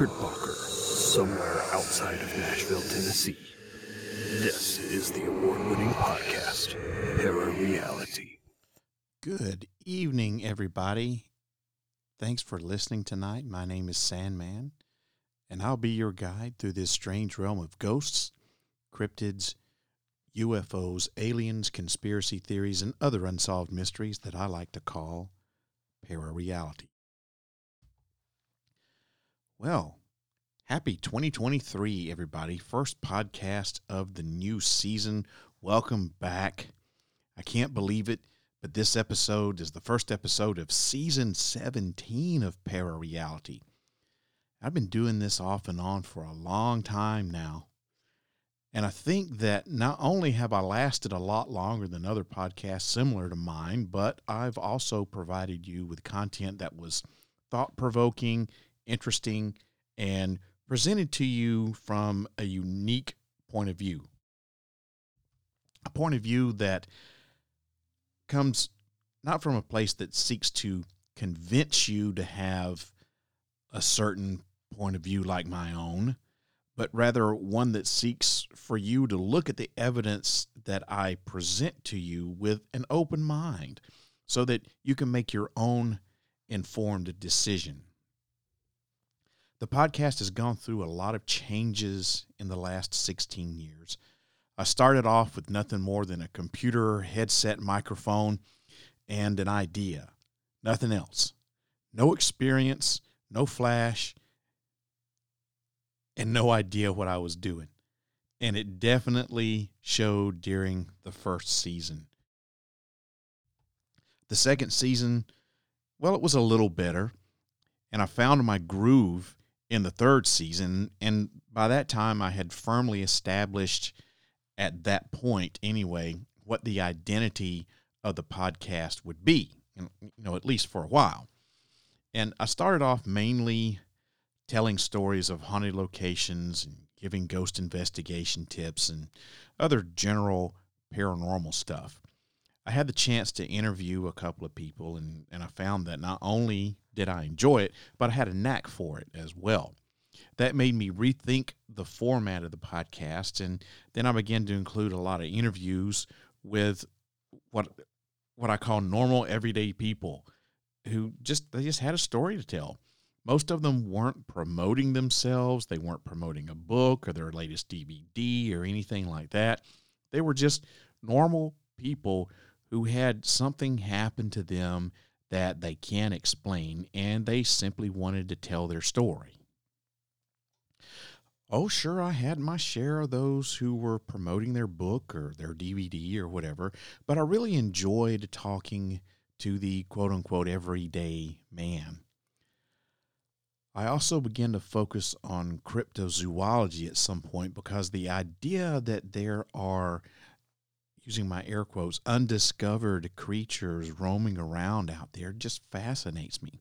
Secret bunker somewhere outside of Nashville, Tennessee. This is the award winning podcast, Para Reality. Good evening, everybody. Thanks for listening tonight. My name is Sandman, and I'll be your guide through this strange realm of ghosts, cryptids, UFOs, aliens, conspiracy theories, and other unsolved mysteries that I like to call para reality. Well, happy 2023, everybody. First podcast of the new season. Welcome back. I can't believe it, but this episode is the first episode of season 17 of Para Reality. I've been doing this off and on for a long time now. And I think that not only have I lasted a lot longer than other podcasts similar to mine, but I've also provided you with content that was thought provoking, interesting, and presented to you from a unique point of view. A point of view that comes not from a place that seeks to convince you to have a certain point of view like my own, but rather one that seeks for you to look at the evidence that I present to you with an open mind so that you can make your own informed decision. The podcast has gone through a lot of changes in the last 16 years. I started off with nothing more than a computer headset microphone and an idea, nothing else. No experience, no flash, and no idea what I was doing. And it definitely showed during the first season. The second season, well, it was a little better. And I found my groove in the third season. And by that time, I had firmly established, at that point anyway, what the identity of the podcast would be, you know, at least for a while. And I started off mainly telling stories of haunted locations and giving ghost investigation tips and other general paranormal stuff. I had the chance to interview a couple of people, and, and I found that not only did I enjoy it, but I had a knack for it as well. That made me rethink the format of the podcast, and then I began to include a lot of interviews with what what I call normal everyday people who just they just had a story to tell. Most of them weren't promoting themselves, they weren't promoting a book or their latest DVD or anything like that. They were just normal people who had something happen to them that they can't explain and they simply wanted to tell their story. Oh, sure, I had my share of those who were promoting their book or their DVD or whatever, but I really enjoyed talking to the quote unquote everyday man. I also began to focus on cryptozoology at some point because the idea that there are using my air quotes, undiscovered creatures roaming around out there just fascinates me.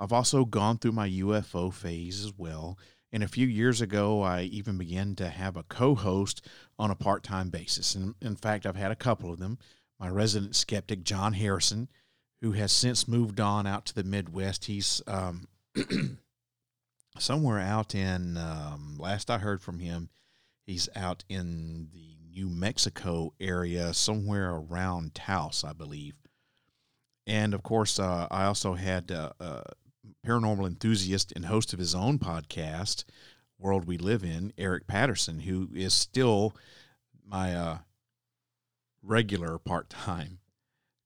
I've also gone through my UFO phase as well. And a few years ago, I even began to have a co host on a part time basis. And in fact, I've had a couple of them. My resident skeptic, John Harrison, who has since moved on out to the Midwest. He's um, somewhere out in, um, last I heard from him, he's out in the New Mexico area, somewhere around Taos, I believe. And of course, uh, I also had uh, uh, paranormal enthusiast and host of his own podcast, World We Live In, Eric Patterson, who is still my uh, regular part time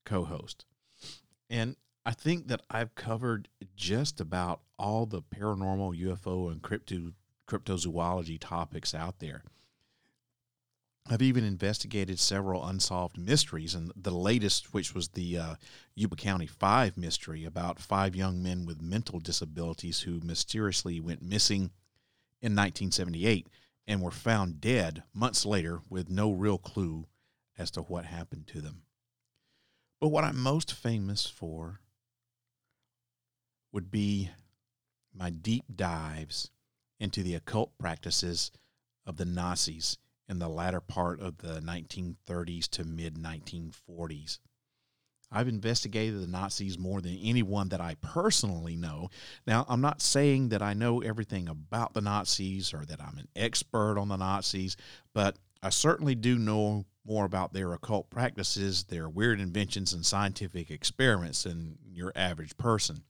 co host. And I think that I've covered just about all the paranormal, UFO, and crypto, cryptozoology topics out there. I've even investigated several unsolved mysteries, and the latest, which was the uh, Yuba County Five mystery about five young men with mental disabilities who mysteriously went missing in 1978 and were found dead months later with no real clue as to what happened to them. But what I'm most famous for would be my deep dives into the occult practices of the Nazis in the latter part of the 1930s to mid 1940s. I've investigated the Nazis more than anyone that I personally know. Now, I'm not saying that I know everything about the Nazis or that I'm an expert on the Nazis, but I certainly do know more about their occult practices, their weird inventions, and scientific experiments than your average person.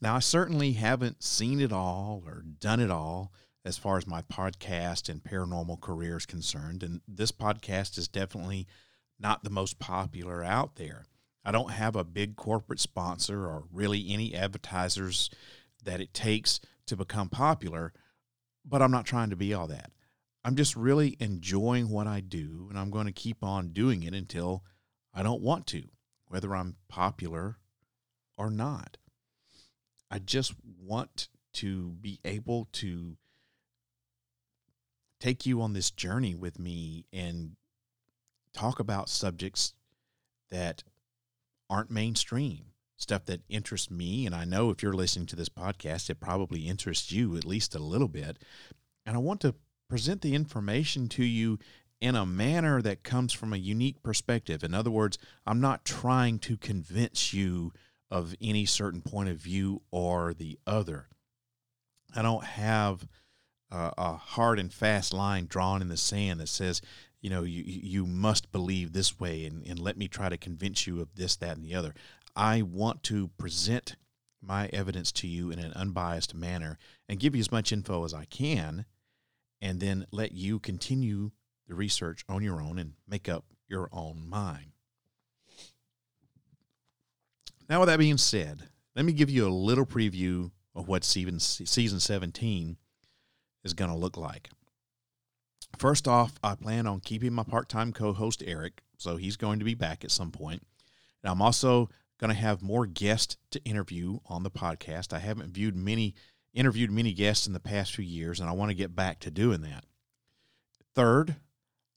Now, I certainly haven't seen it all or done it all as far as my podcast and paranormal career is concerned. And this podcast is definitely not the most popular out there. I don't have a big corporate sponsor or really any advertisers that it takes to become popular, but I'm not trying to be all that. I'm just really enjoying what I do, and I'm going to keep on doing it until I don't want to, whether I'm popular or not. I just want to be able to take you on this journey with me and talk about subjects that aren't mainstream, stuff that interests me. And I know if you're listening to this podcast, it probably interests you at least a little bit. And I want to present the information to you in a manner that comes from a unique perspective. In other words, I'm not trying to convince you of any certain point of view or the other. I don't have uh, a hard and fast line drawn in the sand that says, you know, you you must believe this way, and, and let me try to convince you of this, that, and the other. I want to present my evidence to you in an unbiased manner and give you as much info as I can, and then let you continue the research on your own and make up your own mind. Now, with that being said, let me give you a little preview of what season, season 17 is going to look like. First off, I plan on keeping my part time co host Eric, so he's going to be back at some point. And I'm also going to have more guests to interview on the podcast. I haven't viewed many interviewed many guests in the past few years, and I want to get back to doing that. Third,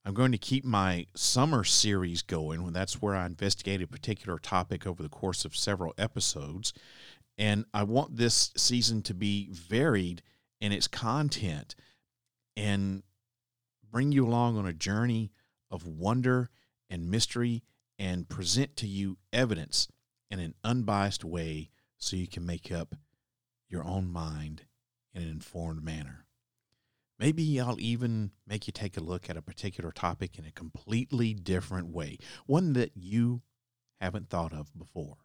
I'm going to keep my summer series going. That's where I investigate a particular topic over the course of several episodes. And I want this season to be varied in its content and bring you along on a journey of wonder and mystery and present to you evidence in an unbiased way so you can make up your own mind in an informed manner. Maybe I'll even make you take a look at a particular topic in a completely different way, one that you haven't thought of before.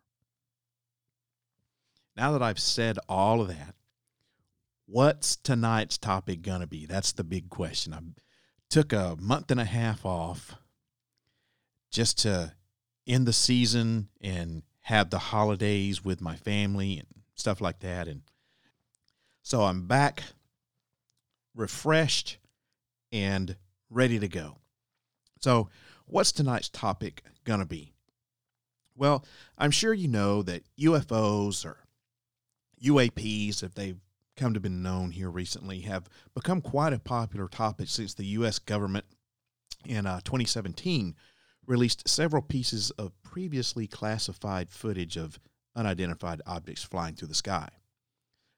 Now that I've said all of that, what's tonight's topic going to be? That's the big question. I took a month and a half off just to end the season and have the holidays with my family and stuff like that. And so I'm back refreshed and ready to go. So, what's tonight's topic going to be? Well, I'm sure you know that UFOs or UAPs, if they've come to be known here recently, have become quite a popular topic since the U.S. government in uh, 2017 released several pieces of previously classified footage of unidentified objects flying through the sky.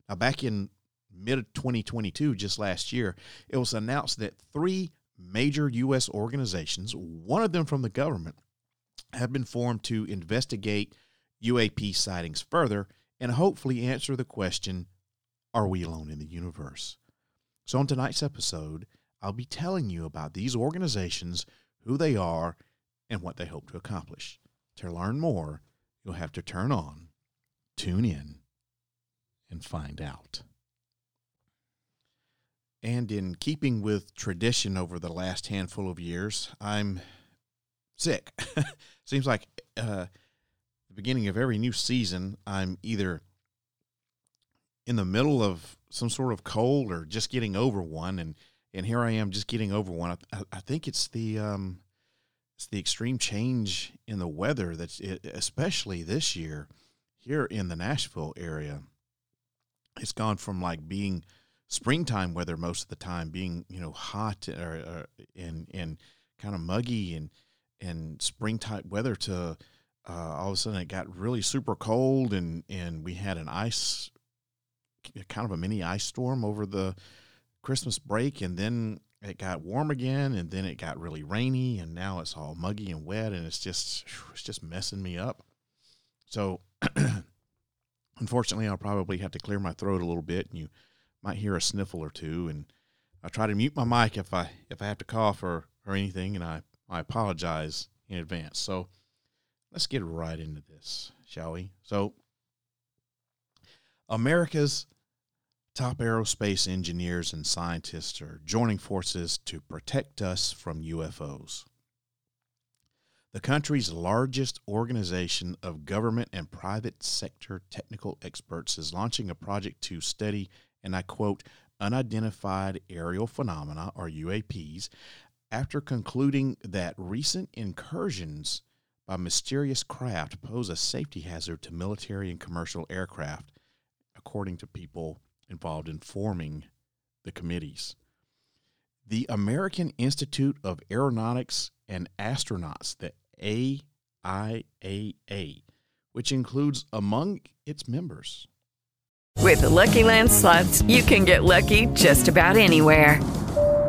Now, back in mid 2022, just last year, it was announced that three major U.S. organizations, one of them from the government, have been formed to investigate UAP sightings further and hopefully answer the question Are we alone in the universe? So, on tonight's episode, I'll be telling you about these organizations, who they are, and what they hope to accomplish. To learn more, you'll have to turn on, tune in, and find out. And in keeping with tradition over the last handful of years, I'm sick. Seems like uh, the beginning of every new season, I'm either in the middle of some sort of cold or just getting over one, and and here I am just getting over one. I, I think it's the um, it's the extreme change in the weather that's it, especially this year here in the Nashville area. It's gone from like being springtime weather most of the time, being you know hot or, or and and kind of muggy and and spring type weather to uh, all of a sudden it got really super cold and and we had an ice kind of a mini ice storm over the Christmas break and then it got warm again and then it got really rainy and now it's all muggy and wet and it's just it's just messing me up. So unfortunately I'll probably have to clear my throat a little bit and you might hear a sniffle or two and I'll try to mute my mic if I if I have to cough or or anything and I I apologize in advance. So let's get right into this, shall we? So America's top aerospace engineers and scientists are joining forces to protect us from UFOs. The country's largest organization of government and private sector technical experts is launching a project to study, and I quote, unidentified aerial phenomena, or UAPs, after concluding that recent incursions by mysterious craft pose a safety hazard to military and commercial aircraft, according to people involved in forming the committees. The American Institute of Aeronautics and Astronauts, the AIAA, which includes among its members. With the Lucky Land slots, you can get lucky just about anywhere.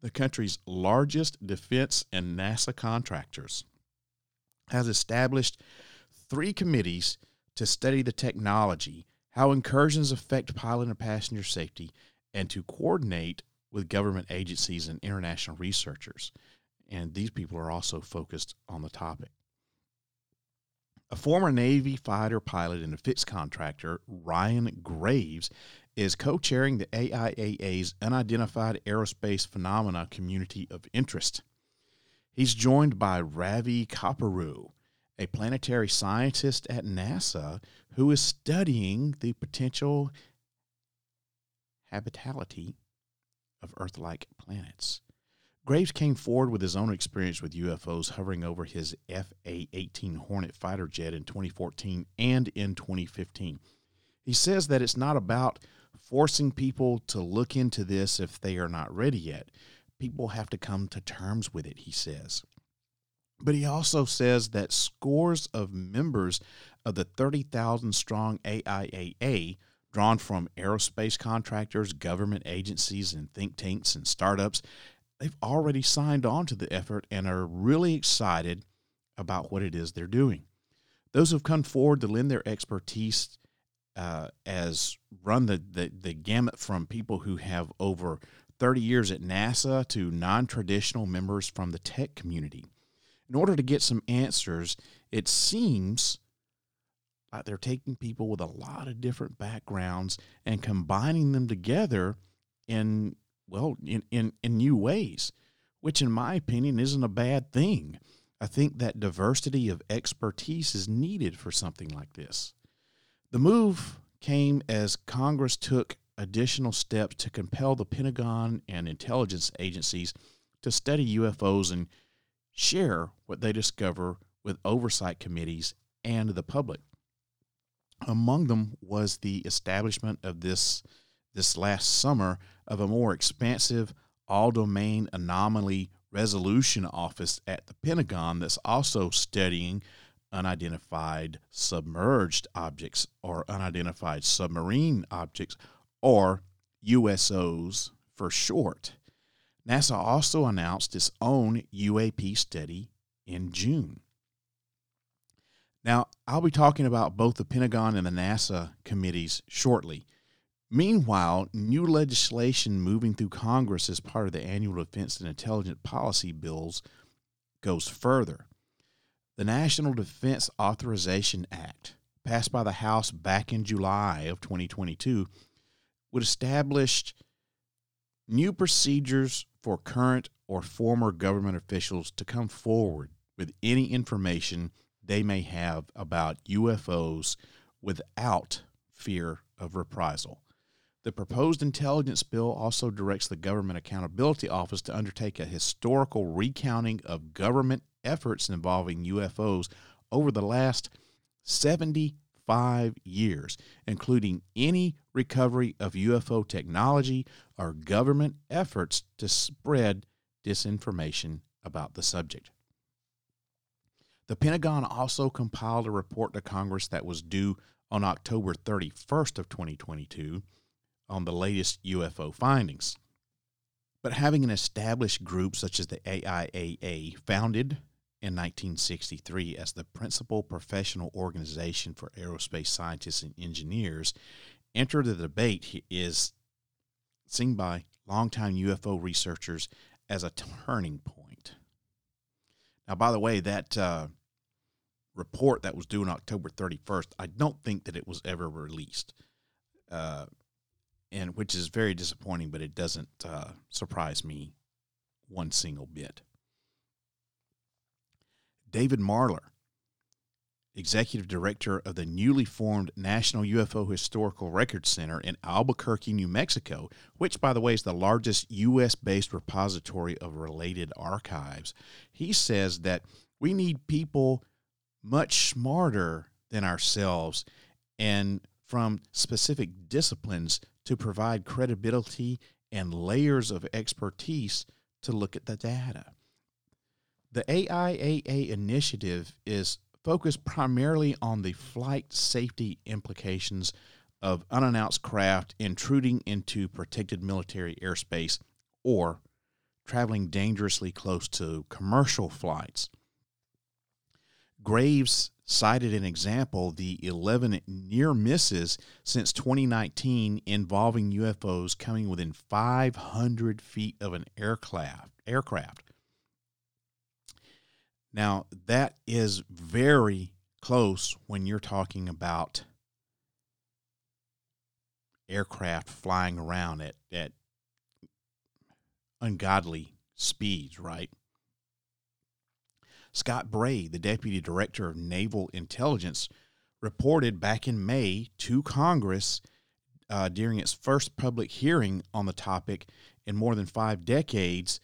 The country's largest defense and NASA contractors, has established three committees to study the technology, how incursions affect pilot and passenger safety, and to coordinate with government agencies and international researchers. And these people are also focused on the topic. A former Navy fighter pilot and defense contractor, Ryan Graves, is co chairing the AIAA's Unidentified Aerospace Phenomena Community of Interest. He's joined by Ravi Kopparapu, a planetary scientist at NASA who is studying the potential habitability of Earth like planets. Graves came forward with his own experience with UFOs hovering over his FA 18 Hornet fighter jet in 2014 and in 2015. He says that it's not about forcing people to look into this if they are not ready yet. People have to come to terms with it, he says. But he also says that scores of members of the 30,000 strong AIAA, drawn from aerospace contractors, government agencies, and think tanks and startups, they've already signed on to the effort and are really excited about what it is they're doing. Those who've come forward to lend their expertise uh, as run the, the, the gamut from people who have over 30 years at NASA to non traditional members from the tech community. In order to get some answers, it seems like they're taking people with a lot of different backgrounds and combining them together in well in, in, in new ways, which in my opinion isn't a bad thing. I think that diversity of expertise is needed for something like this. The move came as Congress took additional steps to compel the Pentagon and intelligence agencies to study UFOs and share what they discover with oversight committees and the public. Among them was the establishment of this this last summer of a more expansive all domain anomaly resolution office at the Pentagon that's also studying unidentified submerged objects or unidentified submarine objects or USOs for short. NASA also announced its own UAP study in June. Now, I'll be talking about both the Pentagon and the NASA committees shortly. Meanwhile, new legislation moving through Congress as part of the annual Defense and Intelligence Policy Bills goes further. The National Defense Authorization Act, passed by the House back in July of 2022, would establish new procedures for current or former government officials to come forward with any information they may have about UFOs without fear of reprisal. The proposed intelligence bill also directs the Government Accountability Office to undertake a historical recounting of government efforts involving UFOs over the last 75 years, including any recovery of UFO technology or government efforts to spread disinformation about the subject. The Pentagon also compiled a report to Congress that was due on October 31st of 2022 on the latest UFO findings. But having an established group such as the AIAA, founded in 1963 as the principal professional organization for aerospace scientists and engineers, enter the debate is seen by longtime UFO researchers as a turning point. Now, by the way, that uh, report that was due on October 31st, I don't think that it was ever released. Uh, and which is very disappointing, but it doesn't uh, surprise me one single bit. David Marler, executive director of the newly formed National UFO Historical Records Center in Albuquerque, New Mexico, which, by the way, is the largest U.S. based repository of related archives, he says that we need people much smarter than ourselves and from specific disciplines to provide credibility and layers of expertise to look at the data. The AIAA initiative is focused primarily on the flight safety implications of unannounced craft intruding into protected military airspace or traveling dangerously close to commercial flights. Graves cited an example the 11 near misses since 2019 involving UFOs coming within 500 feet of an aircraft. aircraft. Now, that is very close when you're talking about aircraft flying around at, at ungodly speeds, right? Scott Bray, the Deputy Director of Naval Intelligence, reported back in May to Congress uh, during its first public hearing on the topic in more than five decades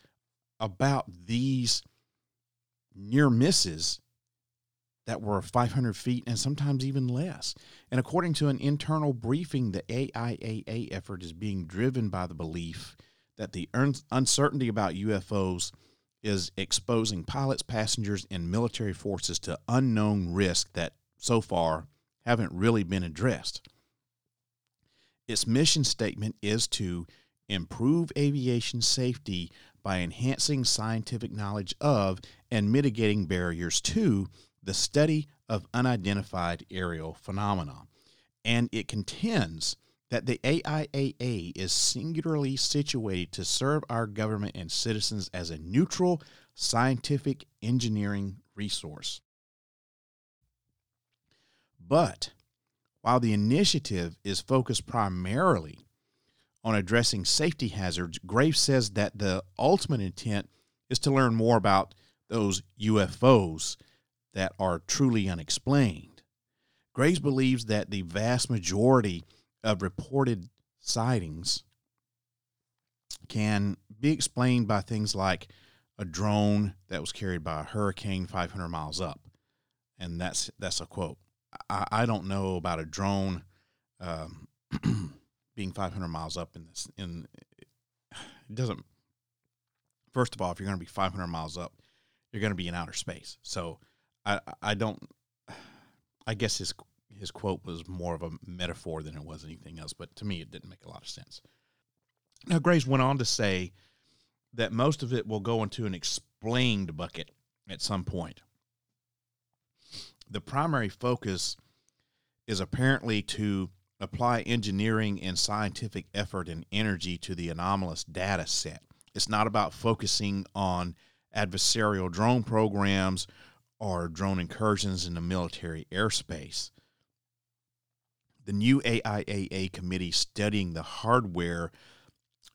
about these near misses that were 500 feet and sometimes even less. And according to an internal briefing, the AIAA effort is being driven by the belief that the uncertainty about UFOs is exposing pilots, passengers, and military forces to unknown risk that so far haven't really been addressed. Its mission statement is to improve aviation safety by enhancing scientific knowledge of and mitigating barriers to the study of unidentified aerial phenomena. And it contends that the AIAA is singularly situated to serve our government and citizens as a neutral scientific engineering resource. But while the initiative is focused primarily on addressing safety hazards, Graves says that the ultimate intent is to learn more about those UFOs that are truly unexplained. Graves believes that the vast majority of reported sightings can be explained by things like a drone that was carried by a hurricane 500 miles up, and that's that's a quote. I, I don't know about a drone um, being 500 miles up in this. In it doesn't. First of all, if you're going to be 500 miles up, you're going to be in outer space. So I I don't. I guess his his quote was more of a metaphor than it was anything else, but to me, it didn't make a lot of sense. Now, Graves went on to say that most of it will go into an explained bucket at some point. The primary focus is apparently to apply engineering and scientific effort and energy to the anomalous data set. It's not about focusing on adversarial drone programs or drone incursions in the military airspace. The new AIAA committee studying the hardware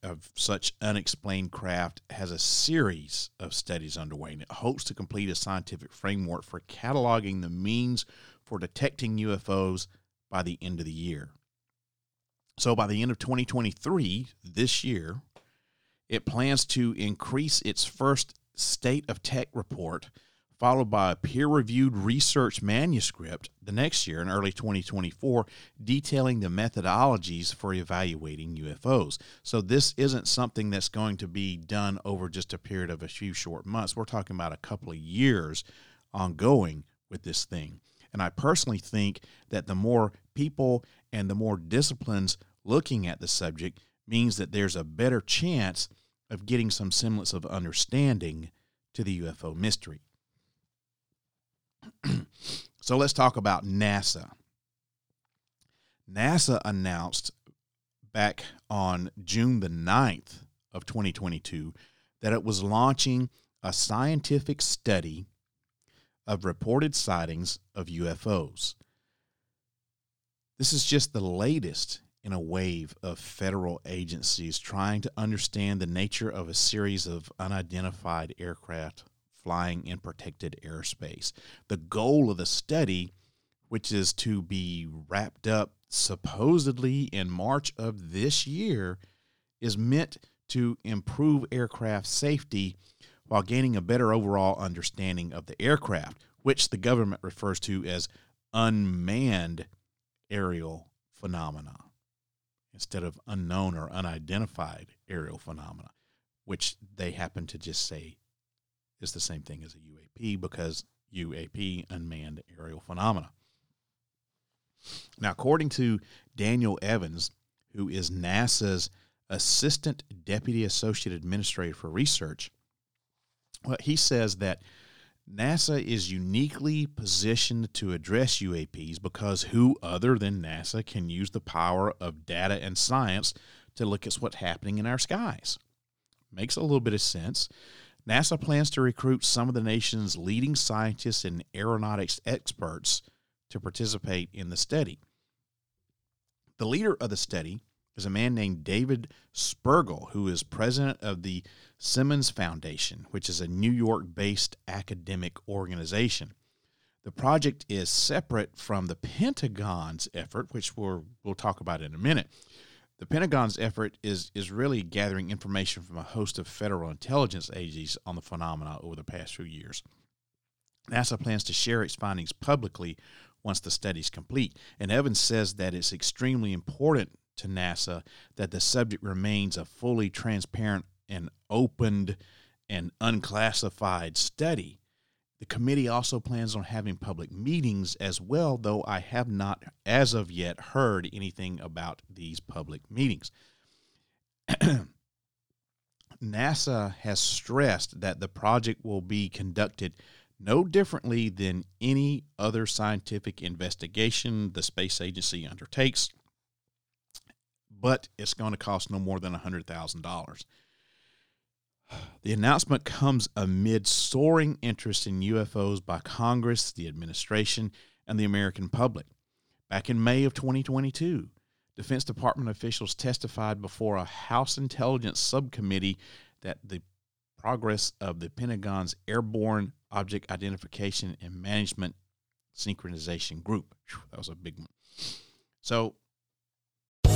of such unexplained craft has a series of studies underway and it hopes to complete a scientific framework for cataloging the means for detecting UFOs by the end of the year. So, by the end of 2023, this year, it plans to increase its first State of Tech report followed by a peer reviewed research manuscript the next year in early 2024 detailing the methodologies for evaluating UFOs. So, this isn't something that's going to be done over just a period of a few short months. We're talking about a couple of years ongoing with this thing. And I personally think that the more people and the more disciplines looking at the subject means that there's a better chance of getting some semblance of understanding to the UFO mystery. so let's talk about NASA. NASA announced back on June the 9th of 2022 that it was launching a scientific study of reported sightings of UFOs. This is just the latest in a wave of federal agencies trying to understand the nature of a series of unidentified aircraft flying in protected airspace. The goal of the study, which is to be wrapped up supposedly in March of this year, is meant to improve aircraft safety while gaining a better overall understanding of the aircraft, which the government refers to as unmanned aerial phenomena instead of unknown or unidentified aerial phenomena, which they happen to just say is the same thing as a UAP because UAP, unmanned aerial phenomena. Now, according to Daniel Evans, who is NASA's Assistant Deputy Associate Administrator for Research, well, he says that NASA is uniquely positioned to address UAPs because who other than NASA can use the power of data and science to look at what's happening in our skies? Makes a little bit of sense. NASA plans to recruit some of the nation's leading scientists and aeronautics experts to participate in the study. The leader of the study is a man named David Spergel, who is president of the Simons Foundation, which is a New York based academic organization. The project is separate from the Pentagon's effort, which we'll, we'll talk about in a minute. The Pentagon's effort is, is really gathering information from a host of federal intelligence agencies on the phenomena over the past few years. NASA plans to share its findings publicly once the study is complete. And Evans says that it's extremely important to NASA that the subject remains a fully transparent and opened and unclassified study. The committee also plans on having public meetings as well, though I have not, as of yet, heard anything about these public meetings. NASA has stressed that the project will be conducted no differently than any other scientific investigation the space agency undertakes, but it's going to cost no more than $100,000. The announcement comes amid soaring interest in UFOs by Congress, the administration, and the American public. Back in May of 2022, Defense Department officials testified before a House Intelligence Subcommittee that the progress of the Pentagon's Airborne Object Identification and Management Synchronization Group. That was a big one. So,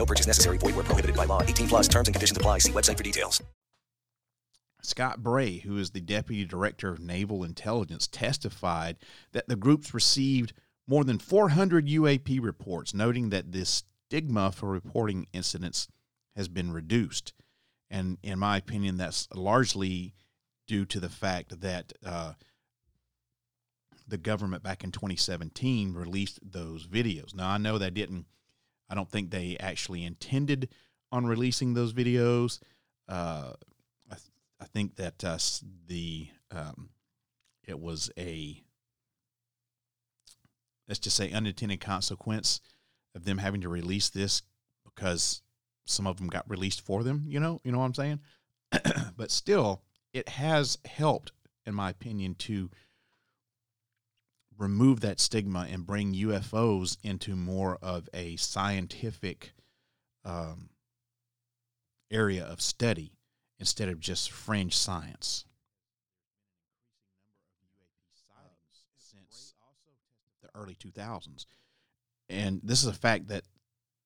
No purchase necessary. Void where prohibited by law. 18 plus terms and conditions apply. See website for details. Scott Bray, who is the Deputy Director of Naval Intelligence, testified that the groups received more than 400 UAP reports, noting that this stigma for reporting incidents has been reduced. And in my opinion, that's largely due to the fact that uh, the government back in 2017 released those videos. Now, I know they didn't, I don't think they actually intended on releasing those videos. Uh, I, th- I think that uh, the um, it was a let's just say unintended consequence of them having to release this because some of them got released for them. You know, you know what I'm saying. but still, it has helped, in my opinion, to remove that stigma and bring UFOs into more of a scientific um, area of study instead of just fringe science. Since the early 2000s. And this is a fact that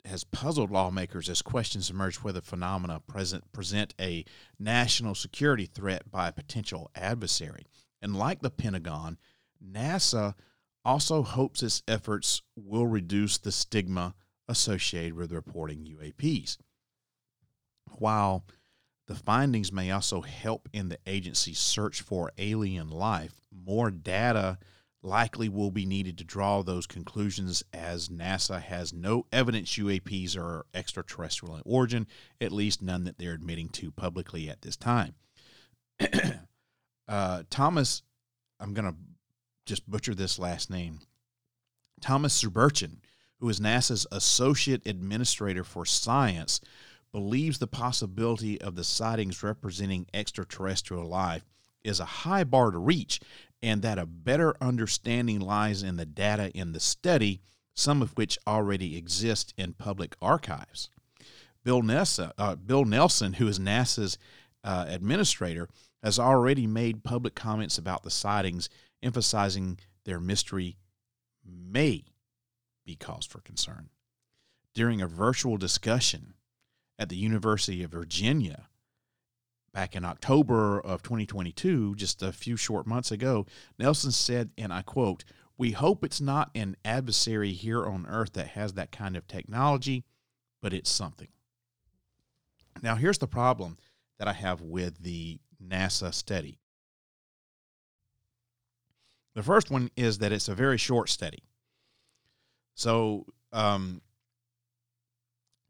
has puzzled lawmakers as questions emerge whether phenomena present present a national security threat by a potential adversary. And like the Pentagon, NASA also hopes its efforts will reduce the stigma associated with reporting UAPs. While the findings may also help in the agency's search for alien life, more data likely will be needed to draw those conclusions as NASA has no evidence UAPs are extraterrestrial in origin, at least none that they're admitting to publicly at this time. uh, Thomas, I'm going to just butcher this last name. Thomas Suburchin, who is NASA's Associate Administrator for Science, believes the possibility of the sightings representing extraterrestrial life is a high bar to reach and that a better understanding lies in the data in the study, some of which already exist in public archives. Bill, Nessa, uh, Bill Nelson, who is NASA's uh, administrator, has already made public comments about the sightings, emphasizing their mystery may be cause for concern. During a virtual discussion at the University of Virginia back in October of 2022, just a few short months ago, Nelson said, and I quote, We hope it's not an adversary here on Earth that has that kind of technology, but it's something. Now, here's the problem that I have with the NASA study. The first one is that it's a very short study. So, um,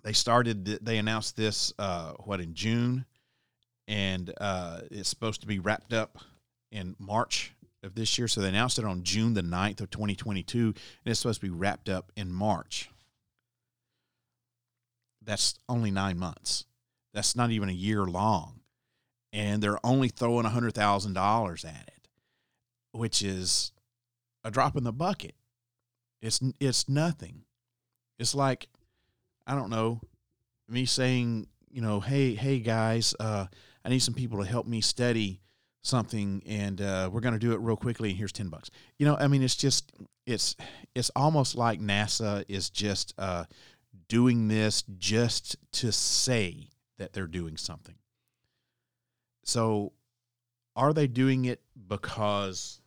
they started, they announced this, uh, what, in June? And uh, it's supposed to be wrapped up in March of this year. So they announced it on June the 9th of 2022, and it's supposed to be wrapped up in March. That's only nine months. That's not even a year long. And they're only throwing $100,000 at it, which is a drop in the bucket. It's, it's nothing. It's like, I don't know, me saying, you know, hey, hey guys, uh, I need some people to help me study something, and uh, we're going to do it real quickly. And here's ten bucks. You know, I mean, it's just, it's, it's almost like NASA is just uh, doing this just to say that they're doing something. So, are they doing it because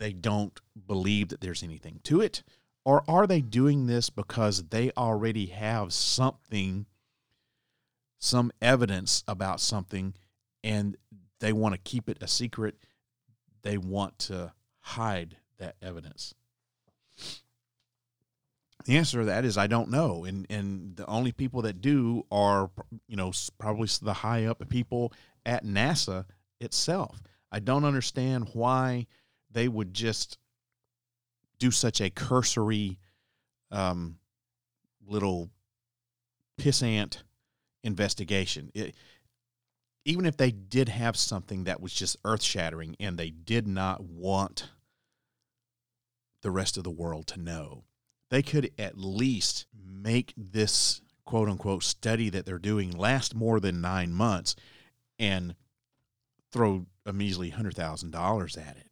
they don't believe that there's anything to it? Or are they doing this because they already have something, some evidence about something, and they want to keep it a secret? They want to hide that evidence. The answer to that is I don't know, and and the only people that do are you know probably the high up people at NASA itself. I don't understand why they would just do such a cursory um, little pissant investigation. It, even if they did have something that was just earth shattering and they did not want the rest of the world to know, they could at least make this quote unquote study that they're doing last more than nine months and throw a measly hundred thousand dollars at it.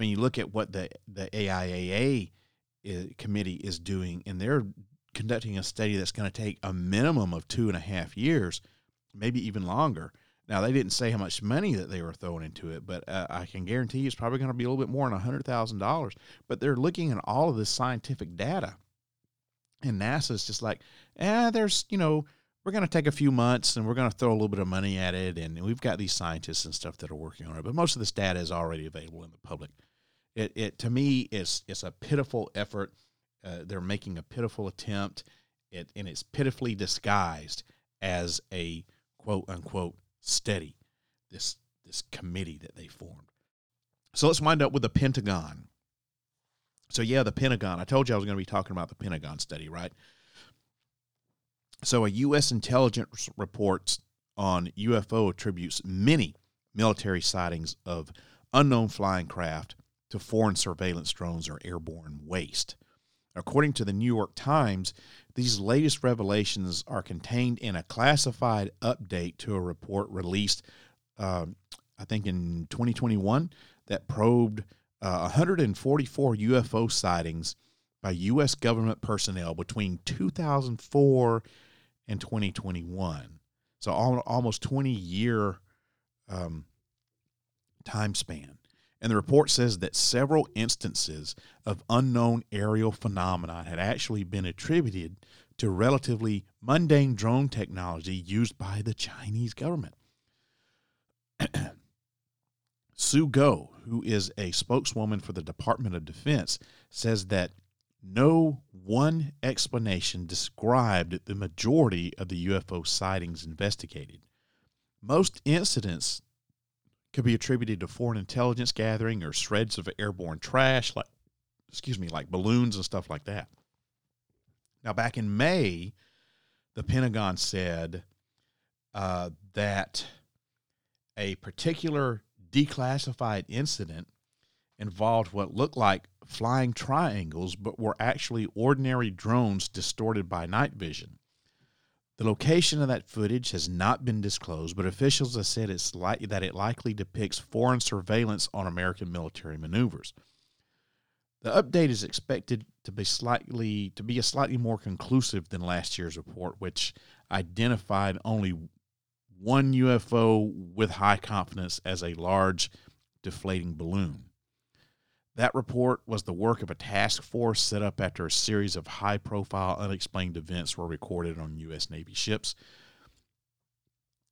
I mean, you look at what the the AIAA is, committee is doing, and they're conducting a study that's going to take a minimum of two and a half years, maybe even longer. Now, they didn't say how much money that they were throwing into it, but uh, I can guarantee you it's probably going to be a little bit more than $100,000. But they're looking at all of this scientific data. And NASA's just like, eh, there's, you know, we're going to take a few months and we're going to throw a little bit of money at it. And we've got these scientists and stuff that are working on it. But most of this data is already available in the public. It, it to me, is it's a pitiful effort. Uh, they're making a pitiful attempt, it, and it's pitifully disguised as a quote unquote steady this this committee that they formed. So let's wind up with the Pentagon. So yeah, the Pentagon. I told you I was going to be talking about the Pentagon study, right? So a U.S. intelligence reports on UFO attributes many military sightings of unknown flying craft to foreign surveillance drones or airborne waste. According to the New York Times, these latest revelations are contained in a classified update to a report released, uh, I think, in 2021 that probed uh, 144 UFO sightings by U.S. government personnel between 2004 and 2021. So almost 20 year um, time span. And the report says that several instances of unknown aerial phenomena had actually been attributed to relatively mundane drone technology used by the Chinese government. Sue Gough, who is a spokeswoman for the Department of Defense, says that no one explanation described the majority of the UFO sightings investigated. Most incidents could be attributed to foreign intelligence gathering or shreds of airborne trash, like excuse me, like balloons and stuff like that. Now, back in May, the Pentagon said uh, that a particular declassified incident involved what looked like flying triangles, but were actually ordinary drones distorted by night vision. The location of that footage has not been disclosed, but officials have said it's that it likely depicts foreign surveillance on American military maneuvers. The update is expected to be slightly to be a slightly more conclusive than last year's report, which identified only one UFO with high confidence as a large deflating balloon. That report was the work of a task force set up after a series of high profile unexplained events were recorded on U.S. Navy ships.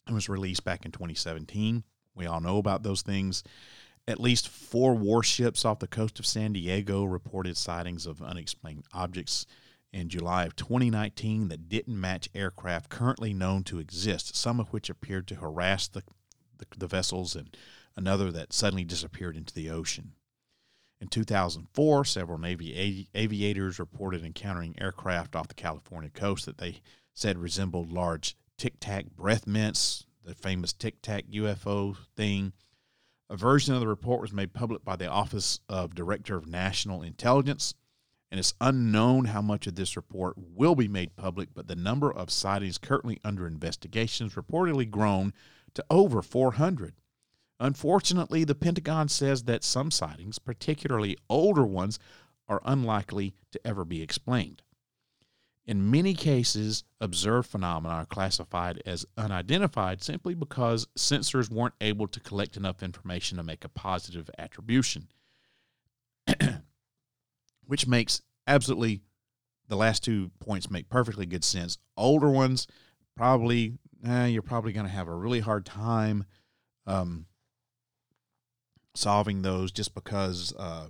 It was released back in 2017. We all know about those things. At least four warships off the coast of San Diego reported sightings of unexplained objects in July of 2019 that didn't match aircraft currently known to exist, some of which appeared to harass the, the, the vessels, and another that suddenly disappeared into the ocean. In 2004, several Navy aviators reported encountering aircraft off the California coast that they said resembled large tic tac breath mints, the famous tic tac UFO thing. A version of the report was made public by the Office of Director of National Intelligence, and it's unknown how much of this report will be made public, but the number of sightings currently under investigation has reportedly grown to over 400. Unfortunately, the Pentagon says that some sightings, particularly older ones, are unlikely to ever be explained. In many cases, observed phenomena are classified as unidentified simply because sensors weren't able to collect enough information to make a positive attribution. which makes absolutely the last two points make perfectly good sense. Older ones, probably, eh, you're probably going to have a really hard time um, solving those just because uh,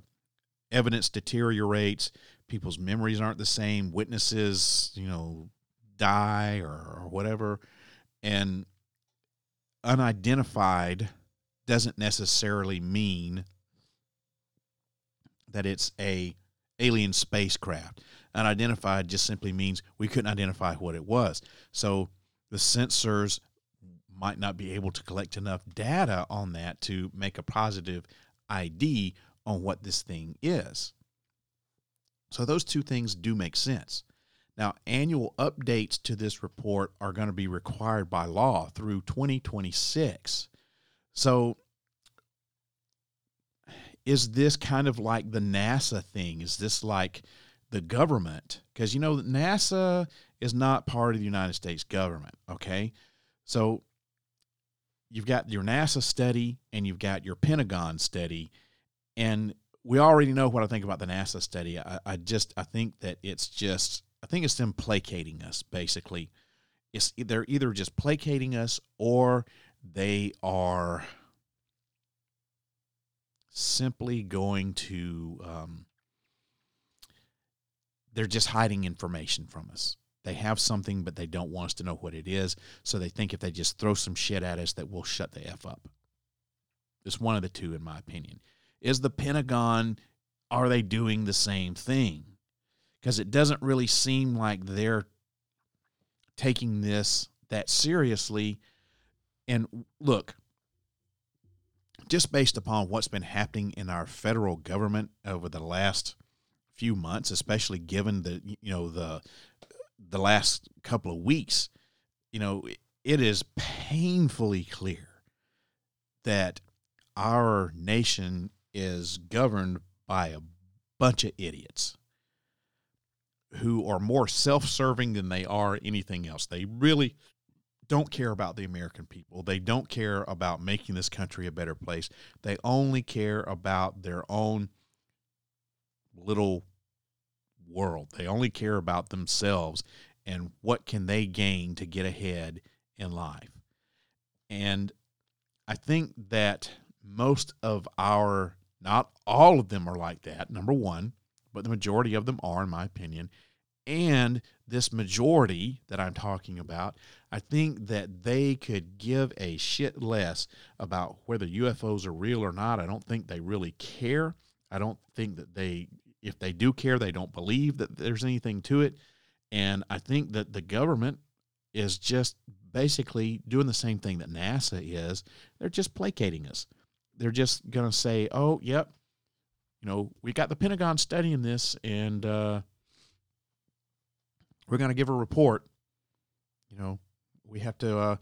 evidence deteriorates, people's memories aren't the same, witnesses, you know, die or, or whatever. And unidentified doesn't necessarily mean that it's a alien spacecraft. Unidentified just simply means we couldn't identify what it was. So the sensors might not be able to collect enough data on that to make a positive ID on what this thing is. So those two things do make sense. Now, annual updates to this report are going to be required by law through 2026. So, is this kind of like the NASA thing? Is this like the government? Because you know, NASA is not part of the United States government, okay? So, you've got your NASA study and you've got your Pentagon study. And we already know what I think about the NASA study. I, I just, I think that it's just, I think it's them placating us, basically. It's they're either just placating us or they are simply going to um, they're just hiding information from us they have something but they don't want us to know what it is. So they think if they just throw some shit at us that we'll shut the f up. It's one of the two in my opinion. Is the pentagon are they doing the same thing? Because it doesn't really seem like they're taking this that seriously. And look just based upon what's been happening in our federal government over the last few months, especially given the you know the the last couple of weeks, you know, it is painfully clear that our nation is governed by a bunch of idiots who are more self-serving than they are anything else. They really don't care about the American people. They don't care about making this country a better place. They only care about their own little world. They only care about themselves and what can they gain to get ahead in life. And I think that most of our not all of them are like that, number 1, but the majority of them are in my opinion. And this majority that I'm talking about, I think that they could give a shit less about whether UFOs are real or not. I don't think they really care. I don't think that they, if they do care, they don't believe that there's anything to it. And I think that the government is just basically doing the same thing that NASA is. They're just placating us. They're just going to say, oh, yep, you know, we got the Pentagon studying this and, uh, we're going to give a report. You know, we have to, uh,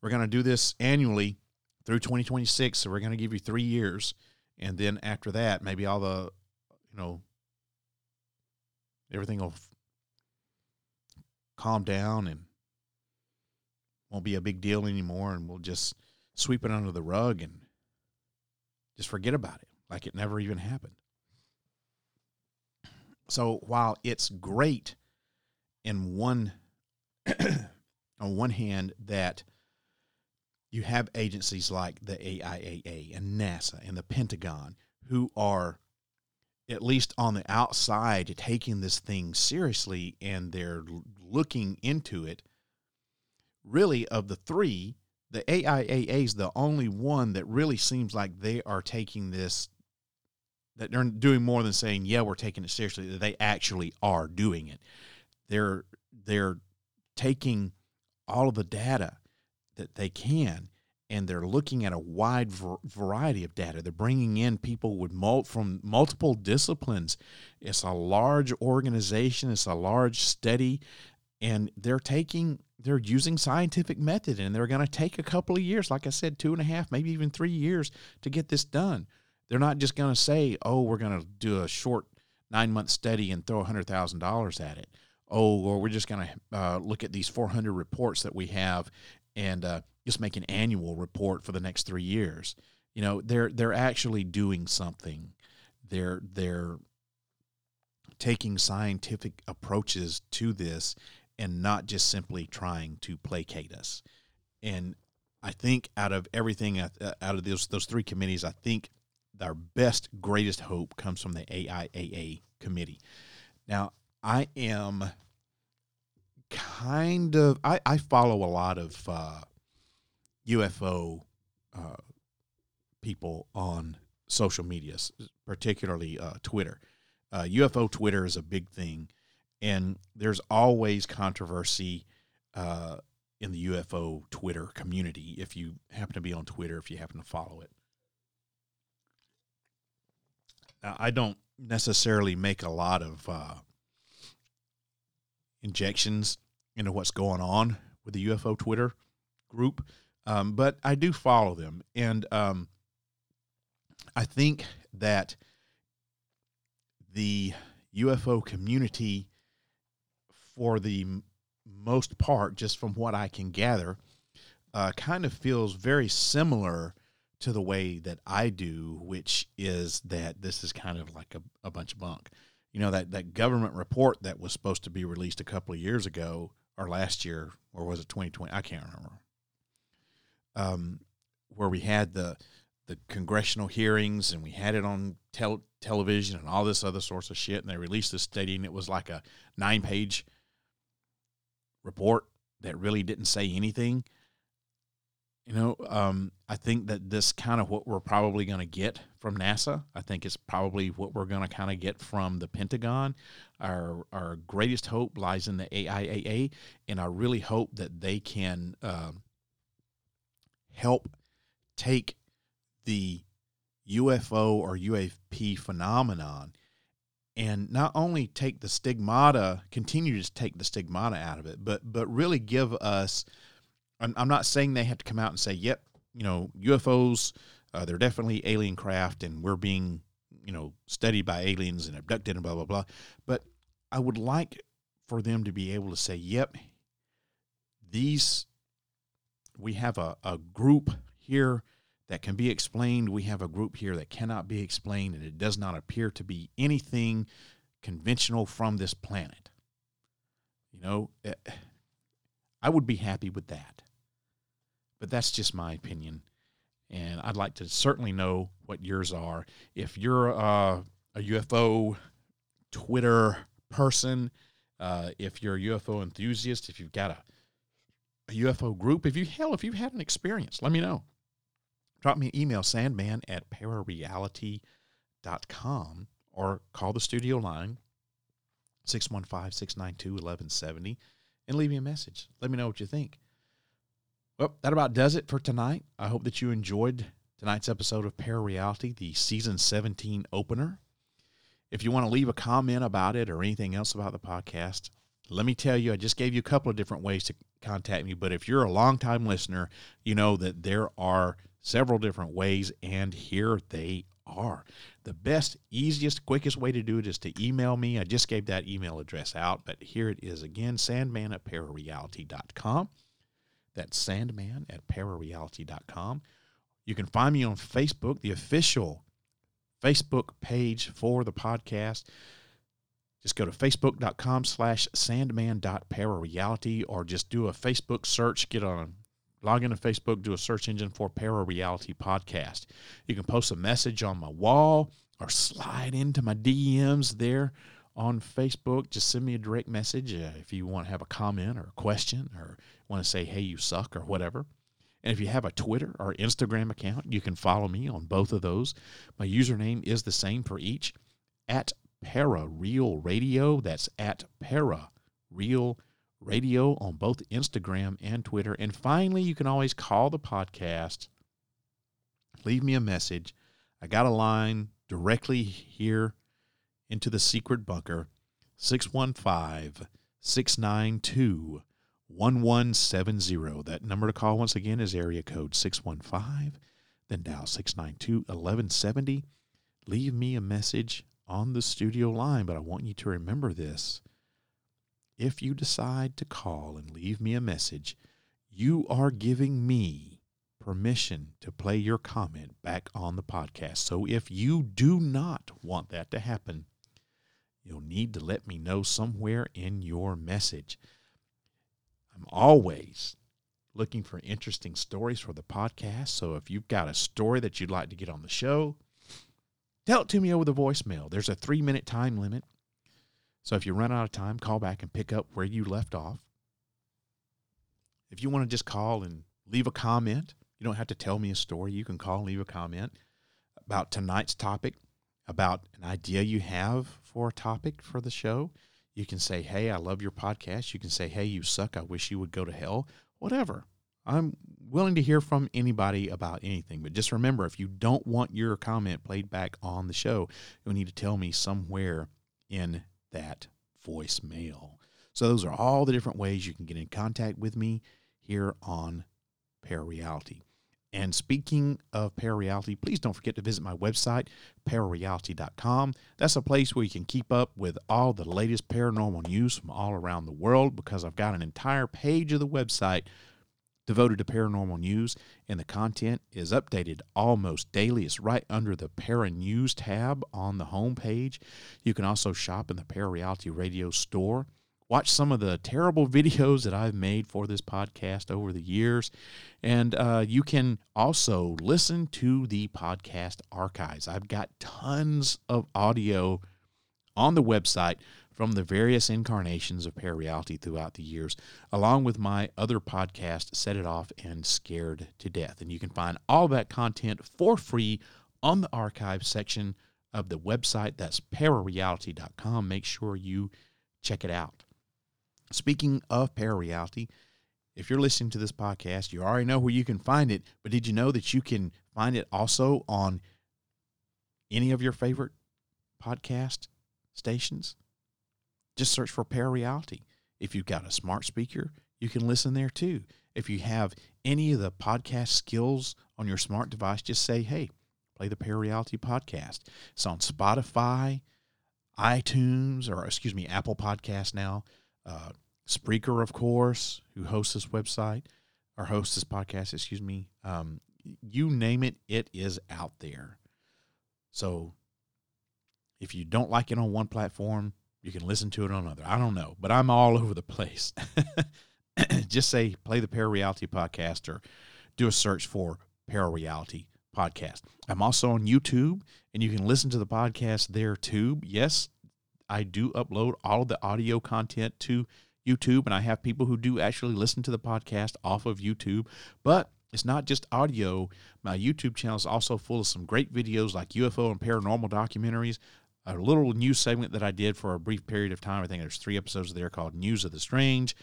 we're going to do this annually through 2026. So we're going to give you three years. And then after that, maybe all the, you know, everything will calm down and won't be a big deal anymore. And we'll just sweep it under the rug and just forget about it like it never even happened. So while it's great in one on one hand that you have agencies like the AIAA and NASA and the Pentagon who are at least on the outside taking this thing seriously and they're looking into it really of the three the AIAA is the only one that really seems like they are taking this that they're doing more than saying yeah we're taking it seriously that they actually are doing it. They're they're taking all of the data that they can and they're looking at a wide variety of data. They're bringing in people with mul- from multiple disciplines. It's a large organization. It's a large study, and they're taking they're using scientific method, and they're going to take a couple of years, like I said, two and a half, maybe even three years to get this done. They're not just going to say, "Oh, we're going to do a short nine month study and throw hundred thousand dollars at it." oh, or we're just going to uh, look at these 400 reports that we have and uh, just make an annual report for the next three years. You know, they're they're actually doing something. they're they're taking scientific approaches to this and not just simply trying to placate us. And I think out of everything uh, out of those those three committees, I think our best greatest hope comes from the AIAA committee. Now, I am kind of I, I follow a lot of uh, UFO uh, people on social media, particularly uh, Twitter. UFO uh, Twitter is a big thing, and there's always controversy uh, in the UFO Twitter community. If you happen to be on Twitter, if you happen to follow it, now, I don't necessarily make a lot of uh, injections into what's going on with the UFO Twitter group, um, but I do follow them, and um, I think that the UFO community, for the most part, just from what I can gather, uh, kind of feels very similar to the way that I do, which is that this is kind of like a, a bunch of bunk. You know, that, that government report that was supposed to be released a couple of years ago or last year, or was it 2020? I can't remember. Um, where we had the the congressional hearings and we had it on tel- television and all this other sorts of shit. And they released this study and it was like a nine page report that really didn't say anything. You know, um, I think that this kind of what we're probably going to get from NASA. I think it's probably what we're going to kind of get from the Pentagon. Our our greatest hope lies in the AIAA, and I really hope that they can um, help take the UFO or UAP phenomenon and not only take the stigmata, continue to take the stigmata out of it, but but really give us. I'm not saying they have to come out and say, "Yep, you know, UFOs, uh, they're definitely alien craft, and we're being, you know, studied by aliens and abducted and blah blah blah." But I would like for them to be able to say, "Yep, these, we have a, a group here that can be explained. We have a group here that cannot be explained, and it does not appear to be anything conventional from this planet. You know, eh, I would be happy with that. But that's just my opinion. And I'd like to certainly know what yours are. If you're uh, a UFO Twitter person, uh, if you're a UFO enthusiast, if you've got a, a UFO group, if you hell, if you've had an experience, let me know drop me an email, sandman at parareality.com, or call the studio line, 615 692 1170, and leave me a message. Let me know what you think. Well, that about does it for tonight. I hope that you enjoyed tonight's episode of Parareality, the season 17 opener. If you want to leave a comment about it or anything else about the podcast, let me tell you, I just gave you a couple of different ways to contact me. But if you're a longtime listener, you know that there are several different ways, and here they are. The best, easiest, quickest way to do it is to email me. I just gave that email address out, but here it is again sandman at parareality.com. That's sandman at parareality.com. You can find me on Facebook, the official Facebook page for the podcast. Just go to facebook.com slash sandman.parareality or just do a Facebook search, get on log into Facebook, do a search engine for Para Reality Podcast. You can post a message on my wall or slide into my DMs there on Facebook. Just send me a direct message uh, if you want to have a comment or a question or want to say, hey, you suck or whatever. And if you have a Twitter or Instagram account, you can follow me on both of those. My username is the same for each at Para Real Radio. That's at Para Real radio on both Instagram and Twitter. And finally, you can always call the podcast, leave me a message. I got a line directly here into the secret bunker 615 692 1170. That number to call once again is area code 615, then dial 692 1170. Leave me a message on the studio line, but I want you to remember this if you decide to call and leave me a message, you are giving me permission to play your comment back on the podcast. So if you do not want that to happen, you'll need to let me know somewhere in your message. I'm always looking for interesting stories for the podcast. So if you've got a story that you'd like to get on the show, tell it to me over the voicemail. There's a three minute time limit. So if you run out of time, call back and pick up where you left off. If you want to just call and leave a comment, you don't have to tell me a story. You can call and leave a comment about tonight's topic, about an idea you have for a topic for the show. You can say, Hey, I love your podcast. You can say, Hey, you suck. I wish you would go to hell. Whatever. I'm willing to hear from anybody about anything. But just remember, if you don't want your comment played back on the show, you'll need to tell me somewhere in that voicemail. So, those are all the different ways you can get in contact with me here on Parareality. And speaking of Parareality, please don't forget to visit my website, parareality.com. That's a place where you can keep up with all the latest paranormal news from all around the world because I've got an entire page of the website devoted to paranormal news, and the content is updated almost daily. It's right under the Para News tab on the home page. You can also shop in the Parareality Radio store watch some of the terrible videos that I've made for this podcast over the years. And uh, you can also listen to the podcast archives. I've got tons of audio on the website from the various incarnations of parareality throughout the years, along with my other podcast, Set It Off and Scared to Death. And you can find all that content for free on the archive section of the website. That's parareality.com. Make sure you check it out. Speaking of parareality, if you're listening to this podcast, you already know where you can find it, but did you know that you can find it also on any of your favorite podcast stations? Just search for parareality. If you've got a smart speaker, you can listen there too. If you have any of the podcast skills on your smart device, just say, hey, play the Parareality podcast. It's on Spotify, iTunes, or excuse me, Apple Podcast now uh, Spreaker, of course, who hosts this website or hosts this podcast, excuse me. Um, you name it, it is out there. So if you don't like it on one platform, you can listen to it on another. I don't know, but I'm all over the place. Just say play the Parareality podcast or do a search for Parareality podcast. I'm also on YouTube and you can listen to the podcast there too. Yes, I do upload all of the audio content to YouTube, and I have people who do actually listen to the podcast off of YouTube. But it's not just audio. My YouTube channel is also full of some great videos like UFO and paranormal documentaries. A little news segment that I did for a brief period of time. I think there's three episodes there called News of the Strange.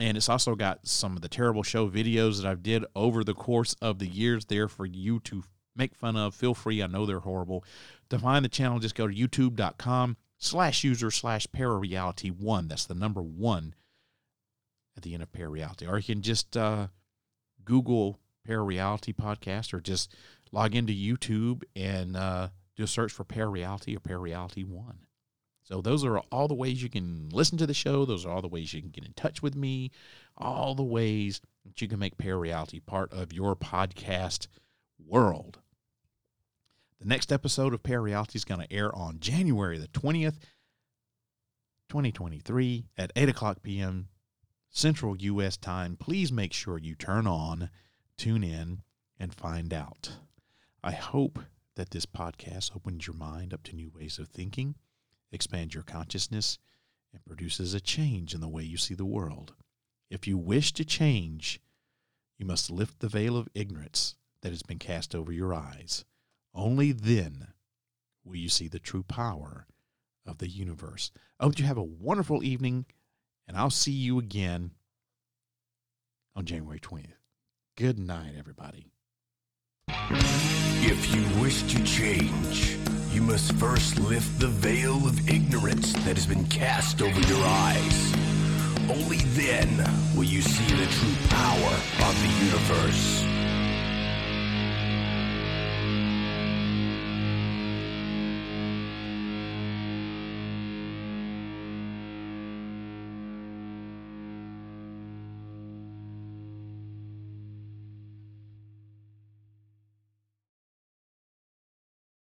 And it's also got some of the terrible show videos that I've did over the course of the years there for you to make fun of. Feel free. I know they're horrible. To find the channel, just go to youtube.com slash user slash parareality one. That's the number one at the end of parareality. Or you can just uh, Google parareality podcast or just log into YouTube and uh, a search for parareality or parareality one. So those are all the ways you can listen to the show. Those are all the ways you can get in touch with me. All the ways that you can make parareality part of your podcast world. The next episode of Parareality is going to air on January the 20th, 2023 at 8 o'clock p.m. Central U.S. time. Please make sure you turn on, tune in, and find out. I hope that this podcast opens your mind up to new ways of thinking, expands your consciousness, and produces a change in the way you see the world. If you wish to change, you must lift the veil of ignorance that has been cast over your eyes. Only then will you see the true power of the universe. I hope you have a wonderful evening, and I'll see you again on January 20th. Good night, everybody. If you wish to change, you must first lift the veil of ignorance that has been cast over your eyes. Only then will you see the true power of the universe.